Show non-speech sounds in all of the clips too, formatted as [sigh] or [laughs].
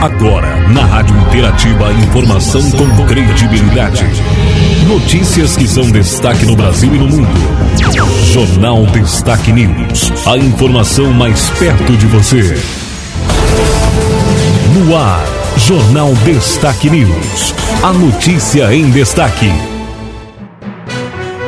Agora, na Rádio Interativa, informação com credibilidade. Notícias que são destaque no Brasil e no mundo. Jornal Destaque News. A informação mais perto de você. No ar, Jornal Destaque News. A notícia em destaque.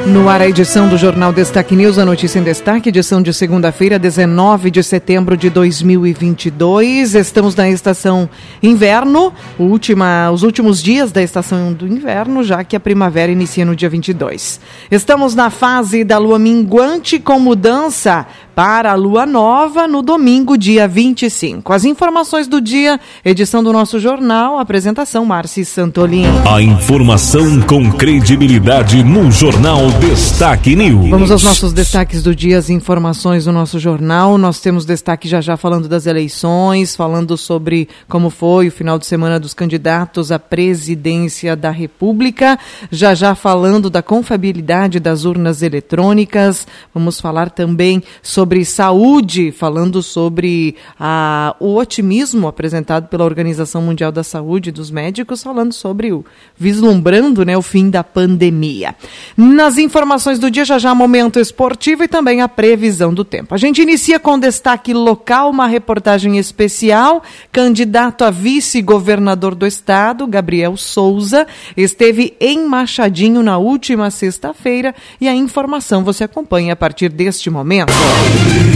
No ar, a edição do Jornal Destaque News, a notícia em destaque, edição de segunda-feira, 19 de setembro de 2022. Estamos na estação inverno, última, os últimos dias da estação do inverno, já que a primavera inicia no dia 22. Estamos na fase da lua minguante com mudança para a lua nova no domingo, dia 25. As informações do dia, edição do nosso jornal, apresentação Marci Santolin. A informação com credibilidade no Jornal Destaque News. Vamos aos nossos destaques do dia, as informações do nosso jornal. Nós temos destaque já já falando das eleições, falando sobre como foi o final de semana dos candidatos à presidência da República, já já falando da confiabilidade das urnas eletrônicas. Vamos falar também sobre saúde, falando sobre a, o otimismo apresentado pela Organização Mundial da Saúde dos médicos, falando sobre o vislumbrando né, o fim da pandemia. Nas informações do dia, já já momento esportivo e também a previsão do tempo. A gente inicia com destaque local, uma reportagem especial. Candidato a vice-governador do estado, Gabriel Souza, esteve em Machadinho na última sexta-feira e a informação você acompanha a partir deste momento.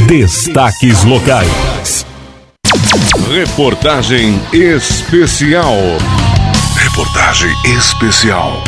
Destaques locais. Reportagem especial. Reportagem especial.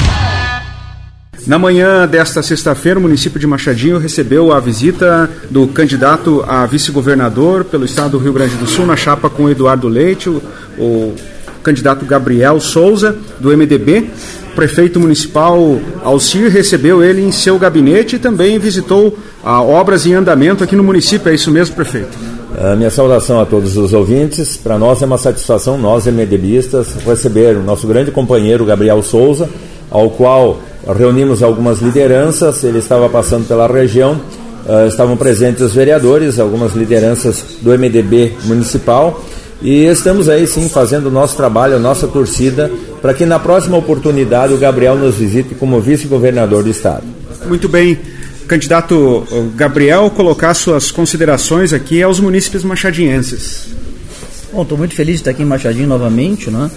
Na manhã desta sexta-feira, o município de Machadinho recebeu a visita do candidato a vice-governador pelo estado do Rio Grande do Sul, na chapa com Eduardo Leite, o, o candidato Gabriel Souza, do MDB. O prefeito municipal Alcir recebeu ele em seu gabinete e também visitou a obras em andamento aqui no município. É isso mesmo, prefeito? A minha saudação a todos os ouvintes. Para nós é uma satisfação, nós MDBistas, receber o nosso grande companheiro Gabriel Souza, ao qual reunimos algumas lideranças. Ele estava passando pela região, uh, estavam presentes os vereadores, algumas lideranças do MDB municipal. E estamos aí sim fazendo o nosso trabalho, a nossa torcida, para que na próxima oportunidade o Gabriel nos visite como vice-governador do estado. Muito bem candidato Gabriel colocar suas considerações aqui aos munícipes machadienses. Bom, estou muito feliz de estar aqui em Machadinho novamente, né?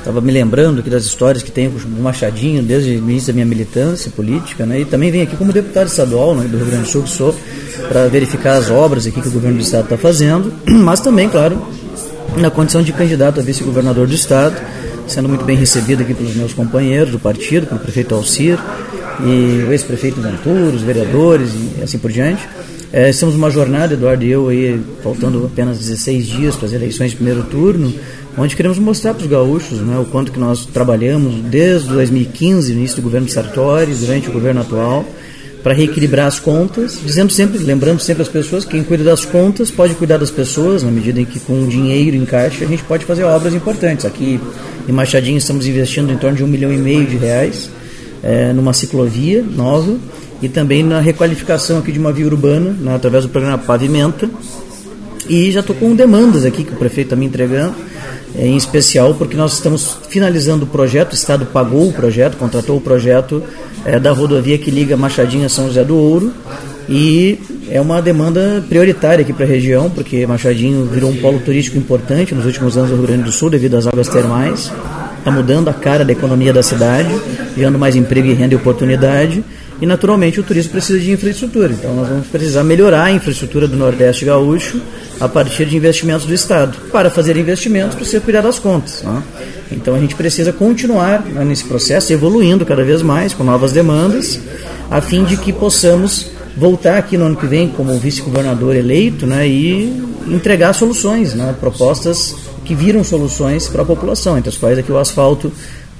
Estava me lembrando aqui das histórias que tem com o Machadinho desde o início da minha militância política, né? E também venho aqui como deputado estadual né, do Rio Grande do Sul, que sou, para verificar as obras aqui que o governo do estado está fazendo, [clears throat] mas também, claro, na condição de candidato a vice-governador do estado, sendo muito bem recebido aqui pelos meus companheiros do partido, pelo prefeito Alcir, e o ex-prefeito Ventura, os vereadores e assim por diante. É, estamos numa jornada, Eduardo e eu, aí, faltando apenas 16 dias para as eleições de primeiro turno, onde queremos mostrar para os gaúchos né, o quanto que nós trabalhamos desde 2015, início do governo Sartori, durante o governo atual, para reequilibrar as contas, dizendo sempre, lembrando sempre as pessoas, quem cuida das contas pode cuidar das pessoas, na medida em que com o dinheiro em caixa a gente pode fazer obras importantes. Aqui em Machadinho estamos investindo em torno de um milhão e meio de reais é, numa ciclovia nova e também na requalificação aqui de uma via urbana, né, através do programa Pavimenta. E já estou com demandas aqui que o prefeito está me entregando, é, em especial porque nós estamos finalizando o projeto, o Estado pagou o projeto, contratou o projeto é, da rodovia que liga Machadinho a São José do Ouro e é uma demanda prioritária aqui para a região, porque Machadinho virou um polo turístico importante nos últimos anos do Rio Grande do Sul devido às águas termais está mudando a cara da economia da cidade, gerando mais emprego e renda e oportunidade. E naturalmente o turismo precisa de infraestrutura. Então nós vamos precisar melhorar a infraestrutura do Nordeste Gaúcho a partir de investimentos do Estado. Para fazer investimentos precisa cuidar das contas. Né? Então a gente precisa continuar né, nesse processo, evoluindo cada vez mais com novas demandas, a fim de que possamos voltar aqui no ano que vem como vice-governador eleito né, e entregar soluções, né, propostas que viram soluções para a população, entre as quais aqui o asfalto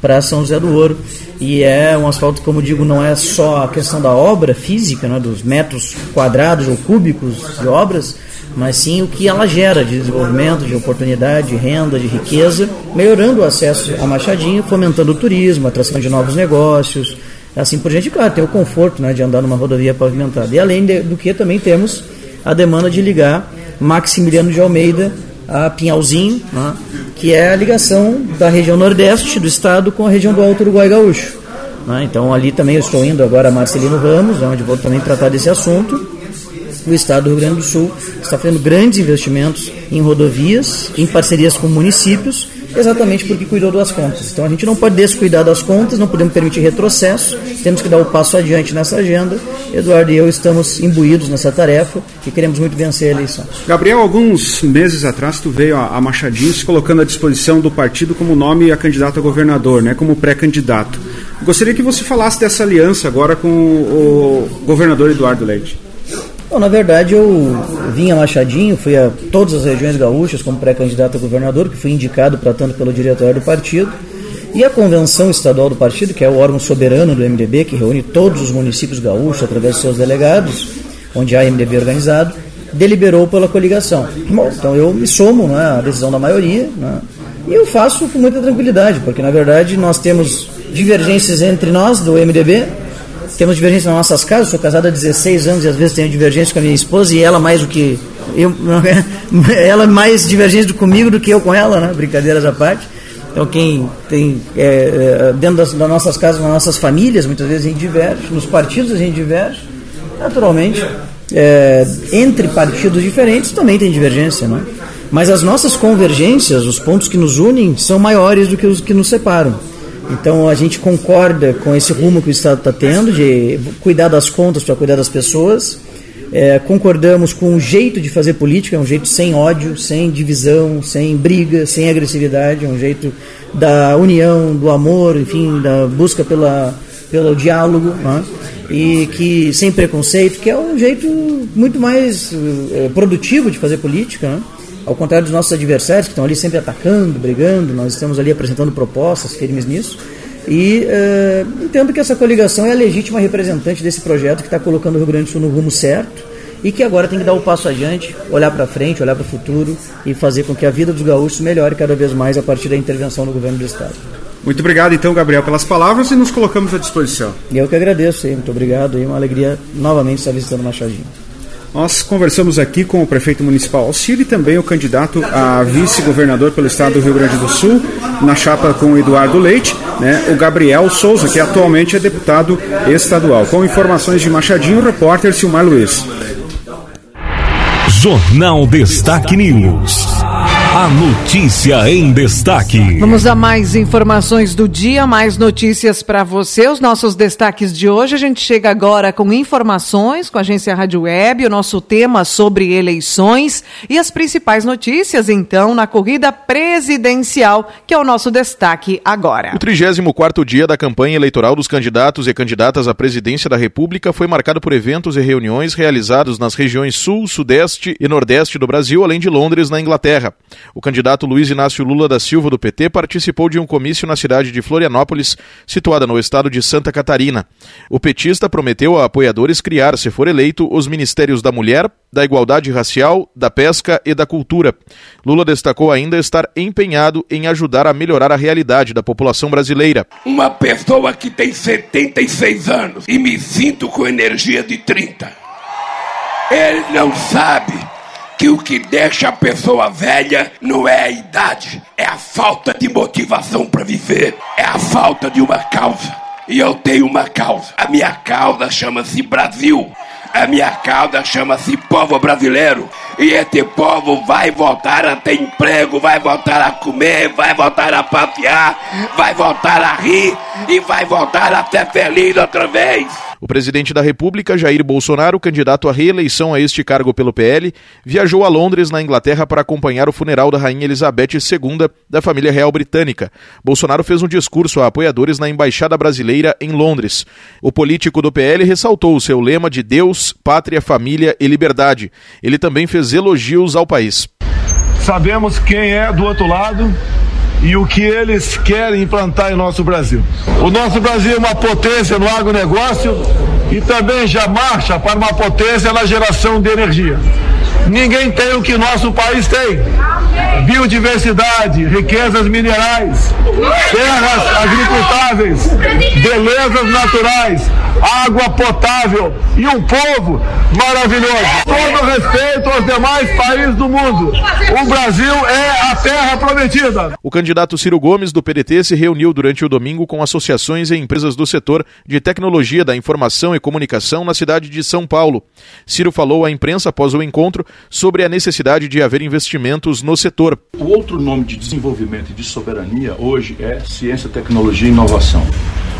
para São José do Ouro. E é um asfalto, como digo, não é só a questão da obra física, né, dos metros quadrados ou cúbicos de obras, mas sim o que ela gera de desenvolvimento, de oportunidade, de renda, de riqueza, melhorando o acesso a Machadinho, fomentando o turismo, atração de novos negócios, assim por diante. Claro, tem o conforto né, de andar numa rodovia pavimentada. E além de, do que também temos a demanda de ligar Maximiliano de Almeida a Pinhalzinho, né, que é a ligação da região nordeste do estado com a região do Alto Uruguai Gaúcho. Né? Então ali também eu estou indo agora a Marcelino Ramos, onde vou também tratar desse assunto. O estado do Rio Grande do Sul está fazendo grandes investimentos em rodovias, em parcerias com municípios, exatamente porque cuidou das contas. Então a gente não pode descuidar das contas, não podemos permitir retrocesso, temos que dar o passo adiante nessa agenda. Eduardo e eu estamos imbuídos nessa tarefa e queremos muito vencer a eleição. Gabriel, alguns meses atrás tu veio a Machadinho se colocando à disposição do partido como nome a candidato a governador, né, como pré-candidato. Gostaria que você falasse dessa aliança agora com o governador Eduardo Leite. Bom, na verdade, eu vim a Machadinho, fui a todas as regiões gaúchas como pré-candidato a governador, que fui indicado para tanto pelo diretório do partido. E a convenção estadual do partido, que é o órgão soberano do MDB, que reúne todos os municípios gaúchos através de seus delegados, onde há MDB organizado, deliberou pela coligação. Bom, então eu me somo né, à decisão da maioria né, e eu faço com muita tranquilidade, porque na verdade nós temos divergências entre nós do MDB, temos divergências nas nossas casas, sou casado há 16 anos e às vezes tenho divergência com a minha esposa e ela mais do que eu, [laughs] ela mais divergência do comigo do que eu com ela, né? Brincadeiras à parte. Então quem tem é, é, dentro das, das, nossas casas, nas nossas famílias, muitas vezes a gente diverge, nos partidos a gente diverge, naturalmente. É, entre partidos diferentes também tem divergência, né? Mas as nossas convergências, os pontos que nos unem, são maiores do que os que nos separam. Então a gente concorda com esse rumo que o Estado está tendo, de cuidar das contas para cuidar das pessoas. É, concordamos com o jeito de fazer política, é um jeito sem ódio, sem divisão, sem briga, sem agressividade, é um jeito da união, do amor, enfim, da busca pela, pelo diálogo, né? e que sem preconceito, que é um jeito muito mais é, produtivo de fazer política. Né? Ao contrário dos nossos adversários, que estão ali sempre atacando, brigando, nós estamos ali apresentando propostas firmes nisso. E uh, entendo que essa coligação é a legítima representante desse projeto que está colocando o Rio Grande do Sul no rumo certo e que agora tem que dar o um passo adiante, olhar para frente, olhar para o futuro e fazer com que a vida dos gaúchos melhore cada vez mais a partir da intervenção do governo do Estado. Muito obrigado, então, Gabriel, pelas palavras e nos colocamos à disposição. Eu que agradeço, muito obrigado e uma alegria novamente estar visitando Machadinho. Nós conversamos aqui com o prefeito municipal Alcir e também o candidato a vice-governador pelo estado do Rio Grande do Sul, na chapa com o Eduardo Leite, né, o Gabriel Souza, que atualmente é deputado estadual. Com informações de Machadinho, repórter Silmar Luiz. Jornal Destaque News. A notícia em destaque. Vamos a mais informações do dia, mais notícias para você. Os nossos destaques de hoje. A gente chega agora com informações com a agência Rádio Web, o nosso tema sobre eleições e as principais notícias, então, na corrida presidencial, que é o nosso destaque agora. O 34 dia da campanha eleitoral dos candidatos e candidatas à presidência da República foi marcado por eventos e reuniões realizados nas regiões Sul, Sudeste e Nordeste do Brasil, além de Londres, na Inglaterra. O candidato Luiz Inácio Lula da Silva, do PT, participou de um comício na cidade de Florianópolis, situada no estado de Santa Catarina. O petista prometeu a apoiadores criar, se for eleito, os Ministérios da Mulher, da Igualdade Racial, da Pesca e da Cultura. Lula destacou ainda estar empenhado em ajudar a melhorar a realidade da população brasileira. Uma pessoa que tem 76 anos e me sinto com energia de 30. Ele não sabe que o que deixa a pessoa velha não é a idade, é a falta de motivação para viver, é a falta de uma causa. E eu tenho uma causa. A minha causa chama-se Brasil. A minha causa chama-se povo brasileiro. E esse povo vai voltar a ter emprego, vai voltar a comer, vai voltar a passear, vai voltar a rir e vai voltar a ser feliz outra vez. O presidente da República, Jair Bolsonaro, candidato à reeleição a este cargo pelo PL, viajou a Londres, na Inglaterra, para acompanhar o funeral da Rainha Elizabeth II da família real britânica. Bolsonaro fez um discurso a apoiadores na Embaixada Brasileira em Londres. O político do PL ressaltou o seu lema de Deus, pátria, família e liberdade. Ele também fez elogios ao país. Sabemos quem é do outro lado e o que eles querem implantar em nosso Brasil. O nosso Brasil é uma potência no agronegócio e também já marcha para uma potência na geração de energia. Ninguém tem o que nosso país tem. Biodiversidade, riquezas minerais, terras agricultáveis, belezas naturais, água potável e um povo maravilhoso. Todo respeito aos demais países do mundo. O Brasil é a terra prometida. O candidato Ciro Gomes, do PDT, se reuniu durante o domingo com associações e empresas do setor de tecnologia da informação e comunicação na cidade de São Paulo. Ciro falou à imprensa após o encontro sobre a necessidade de haver investimentos no setor. O outro nome de desenvolvimento e de soberania hoje é ciência, tecnologia e inovação.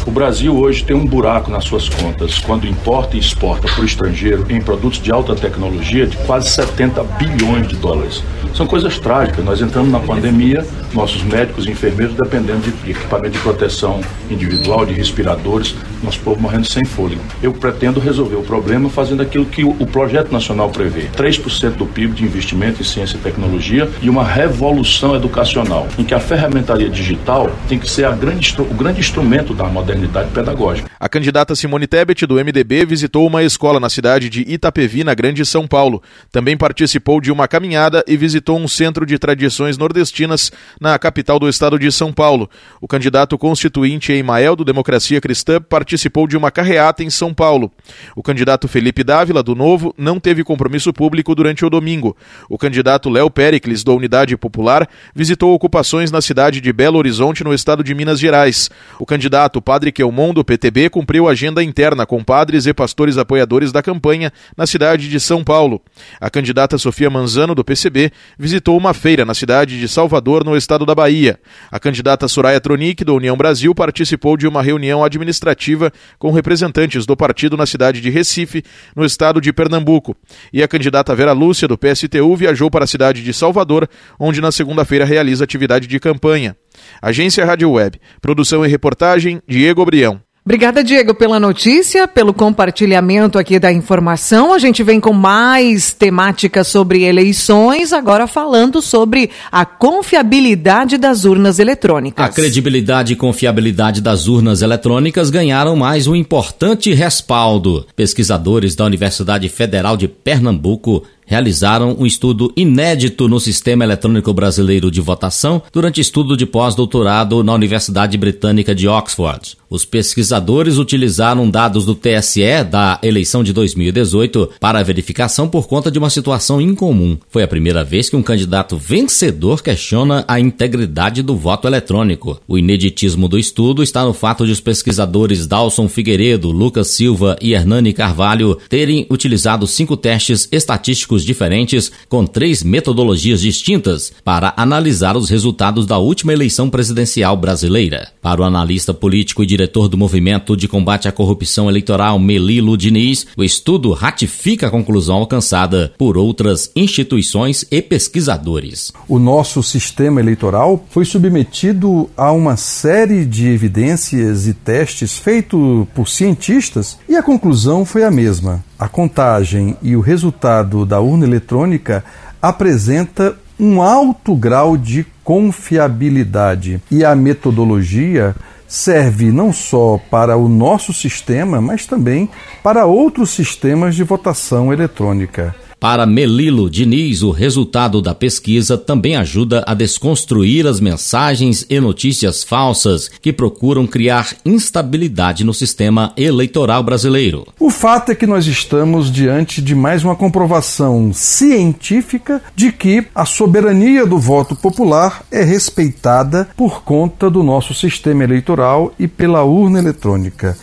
O Brasil hoje tem um buraco nas suas contas quando importa e exporta para o estrangeiro em produtos de alta tecnologia de quase 70 bilhões de dólares. São coisas trágicas. Nós entramos na pandemia, nossos médicos e enfermeiros dependendo de equipamento de proteção individual, de respiradores, nosso povo morrendo sem fôlego. Eu pretendo resolver o problema fazendo aquilo que o Projeto Nacional prevê: 3% do PIB de investimento em ciência e tecnologia e uma revolução educacional, em que a ferramentaria digital tem que ser grande, o grande instrumento da modernidade pedagógica. A candidata Simone Tebet, do MDB, visitou uma escola na cidade de Itapevi, na Grande São Paulo. Também participou de uma caminhada e visitou um centro de tradições nordestinas na capital do estado de São Paulo. O candidato constituinte Emael, do Democracia Cristã, participou de uma carreata em São Paulo. O candidato Felipe Dávila, do Novo, não teve compromisso público durante o domingo. O candidato Léo Pericles, da Unidade Popular, visitou ocupações na cidade de Belo Horizonte, no estado de Minas Gerais. O candidato Padre Quelmon, do PTB, cumpriu agenda interna com padres e pastores apoiadores da campanha na cidade de São Paulo. A candidata Sofia Manzano, do PCB, visitou uma feira na cidade de Salvador, no estado da Bahia. A candidata Soraya Tronic, da União Brasil, participou de uma reunião administrativa com representantes do partido na cidade de Recife, no estado de Pernambuco. E a candidata Vera Lúcia, do PSTU, viajou para a cidade de Salvador, onde na segunda-feira realiza atividade de campanha. Agência Rádio Web. Produção e reportagem, Diego Brião. Obrigada, Diego, pela notícia, pelo compartilhamento aqui da informação. A gente vem com mais temáticas sobre eleições, agora falando sobre a confiabilidade das urnas eletrônicas. A credibilidade e confiabilidade das urnas eletrônicas ganharam mais um importante respaldo. Pesquisadores da Universidade Federal de Pernambuco realizaram um estudo inédito no sistema eletrônico brasileiro de votação durante estudo de pós-doutorado na Universidade Britânica de Oxford. Os pesquisadores utilizaram dados do TSE da eleição de 2018 para a verificação por conta de uma situação incomum. Foi a primeira vez que um candidato vencedor questiona a integridade do voto eletrônico. O ineditismo do estudo está no fato de os pesquisadores Dalson Figueiredo, Lucas Silva e Hernani Carvalho terem utilizado cinco testes estatísticos diferentes com três metodologias distintas para analisar os resultados da última eleição presidencial brasileira. Para o analista político e diretor do Movimento de Combate à Corrupção Eleitoral Melilo Diniz, o estudo ratifica a conclusão alcançada por outras instituições e pesquisadores. O nosso sistema eleitoral foi submetido a uma série de evidências e testes feitos por cientistas e a conclusão foi a mesma. A contagem e o resultado da urna eletrônica apresenta um alto grau de confiabilidade e a metodologia serve não só para o nosso sistema, mas também para outros sistemas de votação eletrônica. Para Melilo Diniz, o resultado da pesquisa também ajuda a desconstruir as mensagens e notícias falsas que procuram criar instabilidade no sistema eleitoral brasileiro. O fato é que nós estamos diante de mais uma comprovação científica de que a soberania do voto popular é respeitada por conta do nosso sistema eleitoral e pela urna eletrônica.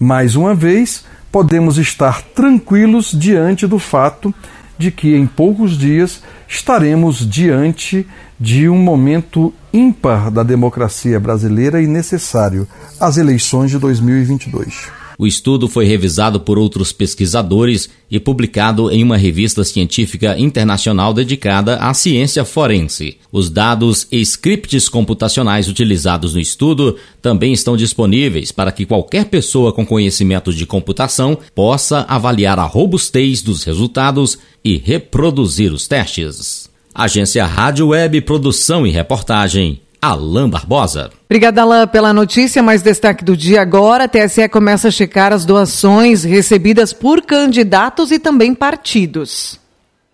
Mais uma vez, podemos estar tranquilos diante do fato de que em poucos dias estaremos diante de um momento ímpar da democracia brasileira e necessário, as eleições de 2022. O estudo foi revisado por outros pesquisadores e publicado em uma revista científica internacional dedicada à ciência forense. Os dados e scripts computacionais utilizados no estudo também estão disponíveis para que qualquer pessoa com conhecimento de computação possa avaliar a robustez dos resultados e reproduzir os testes. Agência Rádio Web Produção e Reportagem Alain Barbosa. Obrigada, Alain, pela notícia. Mais destaque do dia agora: a TSE começa a checar as doações recebidas por candidatos e também partidos.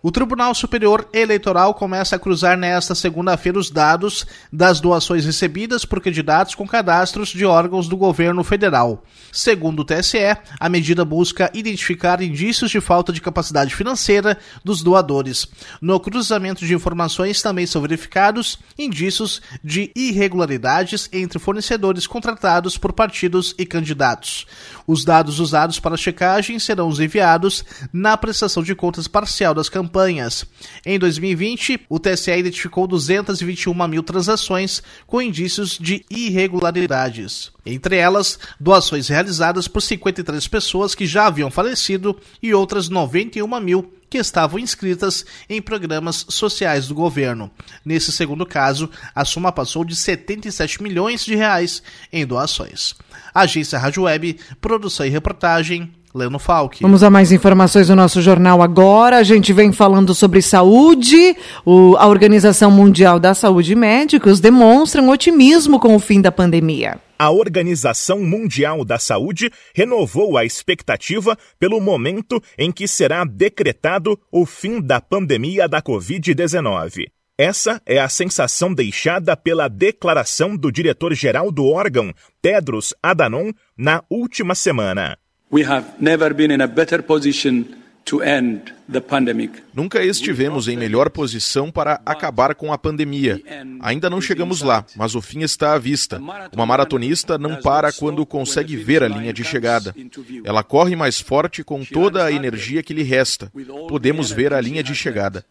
O Tribunal Superior Eleitoral começa a cruzar nesta segunda-feira os dados das doações recebidas por candidatos com cadastros de órgãos do governo federal. Segundo o TSE, a medida busca identificar indícios de falta de capacidade financeira dos doadores. No cruzamento de informações também são verificados indícios de irregularidades entre fornecedores contratados por partidos e candidatos. Os dados usados para checagem serão os enviados na prestação de contas parcial das campanhas campanhas. Em 2020, o TSE identificou 221 mil transações com indícios de irregularidades. Entre elas, doações realizadas por 53 pessoas que já haviam falecido e outras 91 mil que estavam inscritas em programas sociais do governo. Nesse segundo caso, a soma passou de 77 milhões de reais em doações. Agência Rádio Web, produção e reportagem, Leno Falck. Vamos a mais informações do nosso jornal agora. A gente vem falando sobre saúde. O, a Organização Mundial da Saúde e Médicos demonstram otimismo com o fim da pandemia. A Organização Mundial da Saúde renovou a expectativa pelo momento em que será decretado o fim da pandemia da Covid-19. Essa é a sensação deixada pela declaração do diretor-geral do órgão, Tedros Adhanom, na última semana. We have never been in a better position to end the pandemic. Nunca estivemos em melhor posição para acabar com a pandemia. Ainda não chegamos lá, mas o fim está à vista. Uma maratonista não para quando consegue ver a linha de chegada. Ela corre mais forte com toda a energia que lhe resta. Podemos ver a linha de chegada.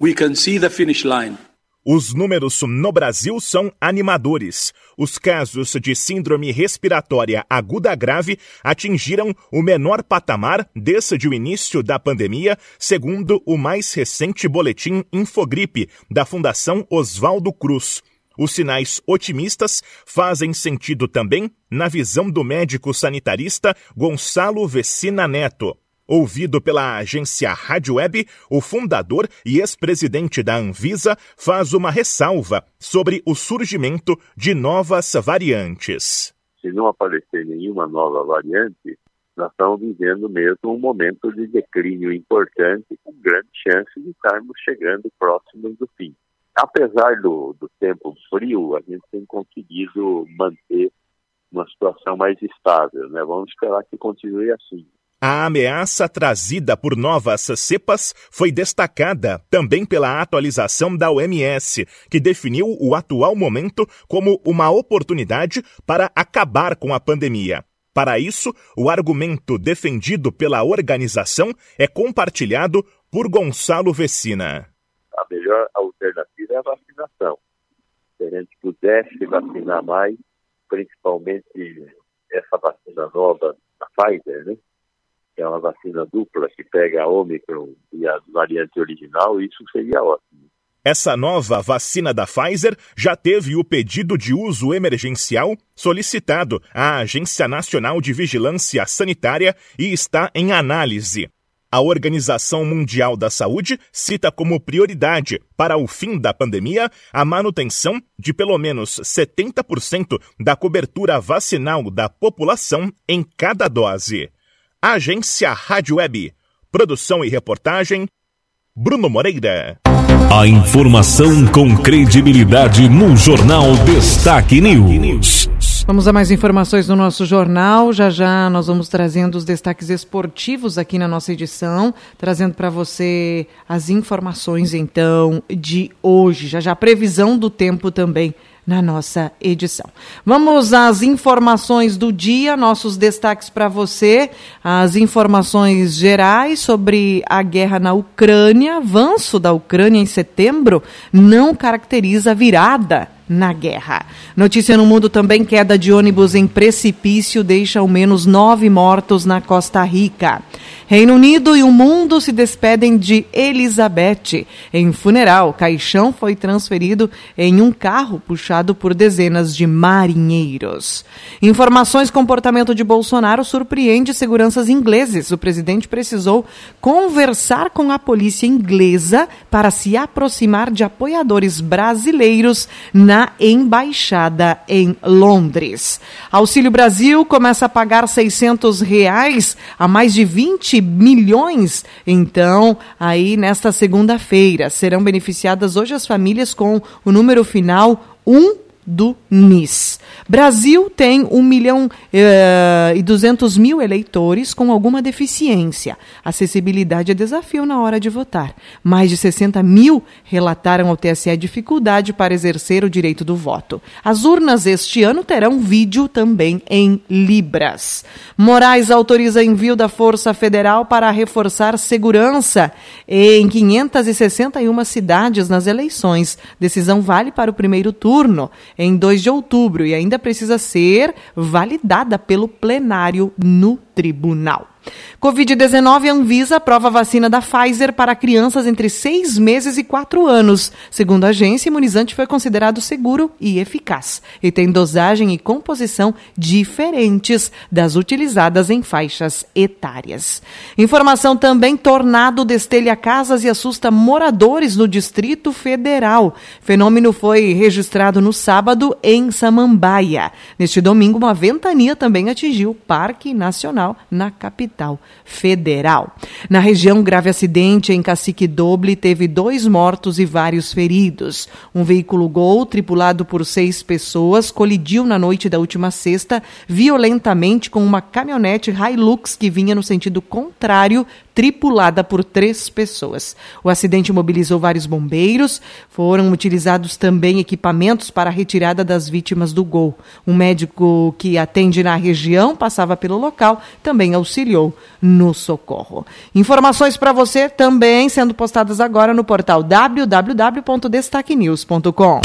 We can see the finish line. Os números no Brasil são animadores. Os casos de síndrome respiratória aguda grave atingiram o menor patamar desde o início da pandemia, segundo o mais recente boletim Infogripe da Fundação Oswaldo Cruz. Os sinais otimistas fazem sentido também na visão do médico sanitarista Gonçalo Vecina Neto. Ouvido pela agência Rádio Web, o fundador e ex-presidente da Anvisa faz uma ressalva sobre o surgimento de novas variantes. Se não aparecer nenhuma nova variante, nós estamos vivendo mesmo um momento de declínio importante, com grande chance de estarmos chegando próximos do fim. Apesar do, do tempo frio, a gente tem conseguido manter uma situação mais estável. Né? Vamos esperar que continue assim. A ameaça trazida por novas cepas foi destacada também pela atualização da OMS, que definiu o atual momento como uma oportunidade para acabar com a pandemia. Para isso, o argumento defendido pela organização é compartilhado por Gonçalo Vecina. A melhor alternativa é a vacinação. Se a gente pudesse vacinar mais, principalmente essa vacina nova da Pfizer, né? Que é uma vacina dupla que pega a Omicron e a variante original, isso seria ótimo. Essa nova vacina da Pfizer já teve o pedido de uso emergencial solicitado à Agência Nacional de Vigilância Sanitária e está em análise. A Organização Mundial da Saúde cita como prioridade para o fim da pandemia a manutenção de pelo menos 70% da cobertura vacinal da população em cada dose. Agência Rádio Web. Produção e reportagem, Bruno Moreira. A informação com credibilidade no Jornal Destaque News. Vamos a mais informações no nosso jornal. Já já nós vamos trazendo os destaques esportivos aqui na nossa edição, trazendo para você as informações então de hoje. Já já previsão do tempo também na nossa edição. Vamos às informações do dia, nossos destaques para você, as informações gerais sobre a guerra na Ucrânia, avanço da Ucrânia em setembro não caracteriza virada na guerra. Notícia no mundo também: queda de ônibus em precipício deixa ao menos nove mortos na Costa Rica. Reino Unido e o mundo se despedem de Elizabeth. Em funeral, caixão foi transferido em um carro puxado por dezenas de marinheiros. Informações: comportamento de Bolsonaro surpreende seguranças ingleses. O presidente precisou conversar com a polícia inglesa para se aproximar de apoiadores brasileiros na embaixada em Londres. Auxílio Brasil começa a pagar 600 reais a mais de 20 20 milhões. Então, aí nesta segunda-feira serão beneficiadas hoje as famílias com o número final 1 do NIS. Brasil tem 1 milhão eh, e 200 mil eleitores com alguma deficiência. Acessibilidade é desafio na hora de votar. Mais de 60 mil relataram ao TSE dificuldade para exercer o direito do voto. As urnas este ano terão vídeo também em Libras. Moraes autoriza envio da Força Federal para reforçar segurança em 561 cidades nas eleições. Decisão vale para o primeiro turno em 2 de outubro e ainda precisa ser validada pelo plenário no tribunal. Covid-19, Anvisa aprova vacina da Pfizer para crianças entre seis meses e quatro anos. Segundo a agência, imunizante foi considerado seguro e eficaz e tem dosagem e composição diferentes das utilizadas em faixas etárias. Informação também: tornado destelha casas e assusta moradores no Distrito Federal. Fenômeno foi registrado no sábado em Samambaia. Neste domingo, uma ventania também atingiu o Parque Nacional na capital federal. Na região, grave acidente em Cacique Doble teve dois mortos e vários feridos. Um veículo Gol, tripulado por seis pessoas, colidiu na noite da última sexta violentamente com uma caminhonete Hilux que vinha no sentido contrário, tripulada por três pessoas. O acidente mobilizou vários bombeiros, foram utilizados também equipamentos para a retirada das vítimas do Gol. Um médico que atende na região passava pelo local, também auxiliou no socorro. Informações para você também sendo postadas agora no portal www.destaquenews.com.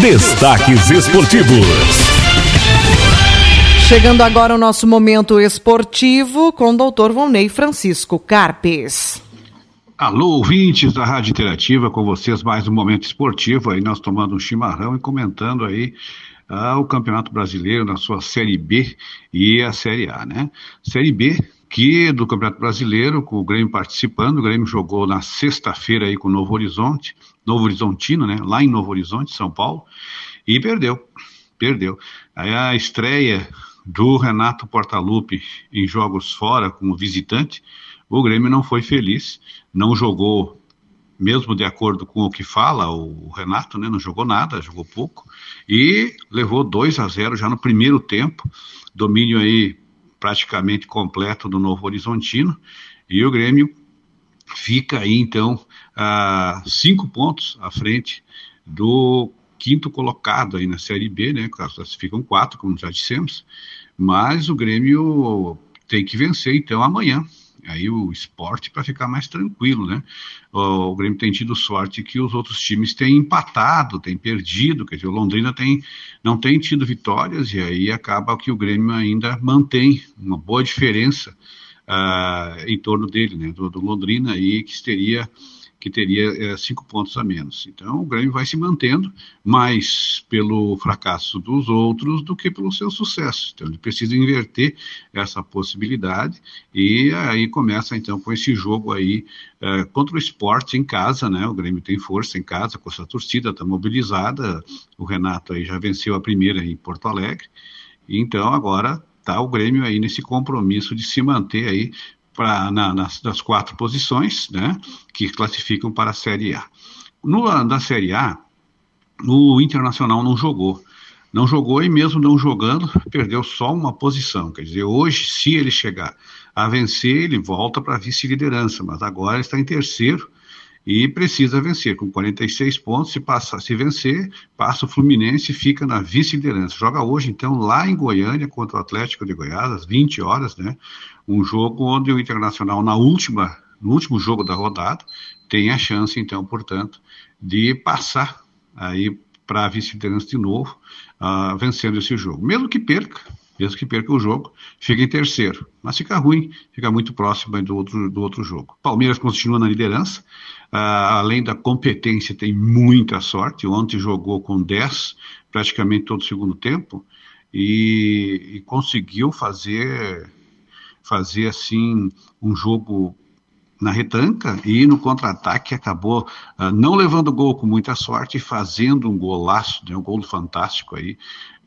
Destaques esportivos. Chegando agora o nosso momento esportivo com o doutor Volney Francisco Carpes. Alô, ouvintes da Rádio Interativa, com vocês mais um momento esportivo, aí nós tomando um chimarrão e comentando aí ah, o Campeonato Brasileiro na sua Série B e a Série A, né? Série B, que do Campeonato Brasileiro, com o Grêmio participando, o Grêmio jogou na sexta-feira aí com o Novo Horizonte, Novo Horizontino, né? Lá em Novo Horizonte, São Paulo, e perdeu, perdeu. Aí a estreia do Renato Portaluppi em jogos fora como visitante, o Grêmio não foi feliz, não jogou, mesmo de acordo com o que fala o Renato, né, não jogou nada, jogou pouco, e levou 2 a 0 já no primeiro tempo, domínio aí praticamente completo do Novo Horizontino, e o Grêmio fica aí então a cinco pontos à frente do quinto colocado aí na Série B, né? Classificam quatro, como já dissemos, mas o Grêmio tem que vencer então amanhã. Aí o esporte para ficar mais tranquilo, né? O, o, Grêmio tem tido sorte que os outros times têm empatado, têm perdido, quer dizer, o Londrina tem, não tem tido vitórias e aí acaba que o Grêmio ainda mantém uma boa diferença uh, em torno dele, né? Do, do Londrina aí que teria que teria é, cinco pontos a menos. Então o Grêmio vai se mantendo mais pelo fracasso dos outros do que pelo seu sucesso. Então ele precisa inverter essa possibilidade e aí começa então com esse jogo aí é, contra o esporte em casa, né? O Grêmio tem força em casa, com essa torcida está mobilizada. O Renato aí já venceu a primeira em Porto Alegre. Então agora está o Grêmio aí nesse compromisso de se manter aí pra, na, nas, das quatro posições, né, que classificam para a Série A. No, na Série A, o Internacional não jogou. Não jogou e mesmo não jogando, perdeu só uma posição. Quer dizer, hoje, se ele chegar a vencer, ele volta para a vice-liderança, mas agora está em terceiro e precisa vencer. Com 46 pontos, se, passar, se vencer, passa o Fluminense e fica na vice-liderança. Joga hoje, então, lá em Goiânia contra o Atlético de Goiás, às 20 horas, né? Um jogo onde o Internacional, na última, no último jogo da rodada, tem a chance, então, portanto, de passar aí para a vice-liderança de novo, uh, vencendo esse jogo. Mesmo que perca, mesmo que perca o jogo, fica em terceiro. Mas fica ruim, fica muito próximo do outro, do outro jogo. Palmeiras continua na liderança, uh, além da competência, tem muita sorte. Ontem jogou com 10, praticamente todo o segundo tempo, e, e conseguiu fazer fazer assim um jogo na retranca e no contra-ataque acabou uh, não levando gol com muita sorte e fazendo um golaço, né, um gol fantástico aí,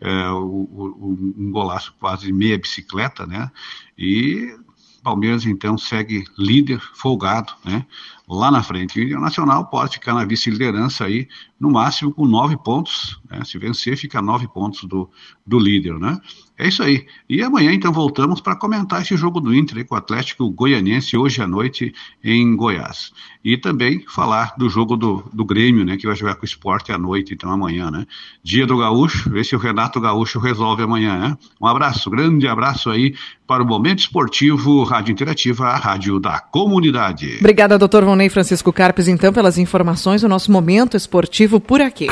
uh, um golaço quase meia bicicleta, né? E Palmeiras então segue líder, folgado, né? Lá na frente. O Nacional pode ficar na vice-liderança aí, no máximo com nove pontos. Né? Se vencer, fica nove pontos do, do líder, né? É isso aí. E amanhã, então, voltamos para comentar esse jogo do Inter com o Atlético Goianiense hoje à noite em Goiás. E também falar do jogo do, do Grêmio, né? Que vai jogar com o esporte à noite, então, amanhã, né? Dia do Gaúcho, ver se o Renato Gaúcho resolve amanhã, né? Um abraço, grande abraço aí para o Momento Esportivo Rádio Interativa, a rádio da comunidade. Obrigada, doutor Vonei Francisco Carpes, então, pelas informações. O nosso Momento Esportivo por aqui.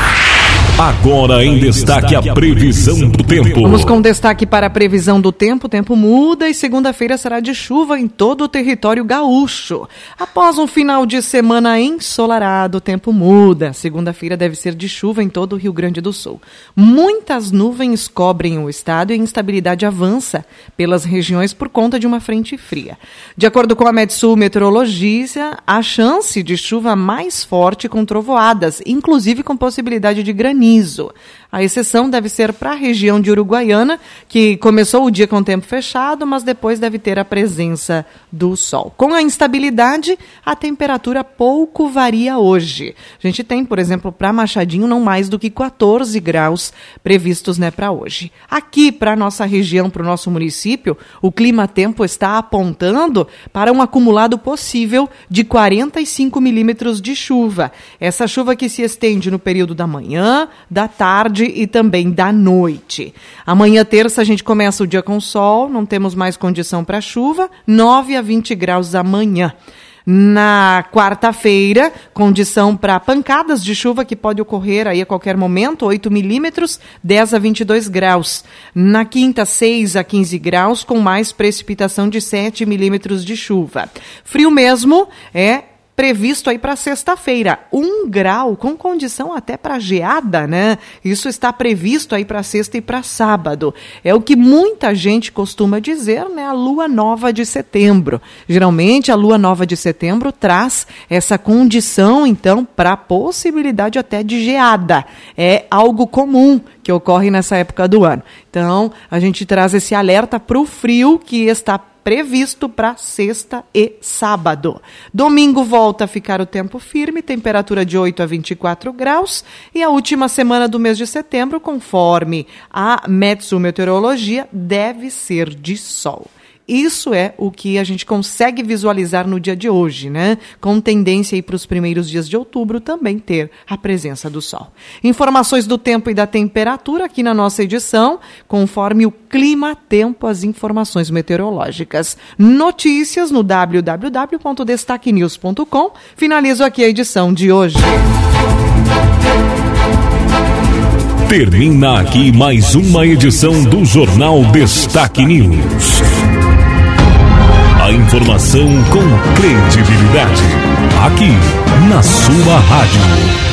Agora em destaque a previsão do tempo. Vamos com destaque para a previsão do tempo. O tempo muda e segunda-feira será de chuva em todo o território gaúcho. Após um final de semana ensolarado, o tempo muda. Segunda-feira deve ser de chuva em todo o Rio Grande do Sul. Muitas nuvens cobrem o estado e a instabilidade avança pelas regiões por conta de uma frente fria. De acordo com a Metsul Meteorologia, a chance de chuva mais forte com trovoadas, inclusive com possibilidade de granizo. A exceção deve ser para a região de Uruguaiana, que começou o dia com o tempo fechado, mas depois deve ter a presença do sol. Com a instabilidade, a temperatura pouco varia hoje. A gente tem, por exemplo, para Machadinho, não mais do que 14 graus previstos né, para hoje. Aqui, para a nossa região, para o nosso município, o clima-tempo está apontando para um acumulado possível de 45 milímetros de chuva. Essa chuva que se estende no período da manhã, da tarde e também da noite. Amanhã, terça, a gente começa o dia com sol, não temos mais condição para chuva, 9 a 20 graus amanhã. Na quarta-feira, condição para pancadas de chuva que pode ocorrer aí a qualquer momento, 8 milímetros, 10 a 22 graus. Na quinta, 6 a 15 graus, com mais precipitação de 7 milímetros de chuva. Frio mesmo é previsto aí para sexta-feira. Um grau, com condição até para geada, né? Isso está previsto aí para sexta e para sábado. É o que muita gente costuma dizer, né? A lua nova de setembro. Geralmente, a lua nova de setembro traz essa condição, então, para possibilidade até de geada. É algo comum que ocorre nessa época do ano. Então, a gente traz esse alerta para o frio que está previsto para sexta e sábado. Domingo volta a ficar o tempo firme, temperatura de 8 a 24 graus, e a última semana do mês de setembro, conforme a Metsu Meteorologia, deve ser de sol. Isso é o que a gente consegue visualizar no dia de hoje, né? Com tendência para os primeiros dias de outubro também ter a presença do sol. Informações do tempo e da temperatura aqui na nossa edição, conforme o clima, tempo, as informações meteorológicas. Notícias no www.destaquenews.com. Finalizo aqui a edição de hoje. Termina aqui mais uma edição do Jornal Destaque News. A informação com credibilidade. Aqui, na sua rádio.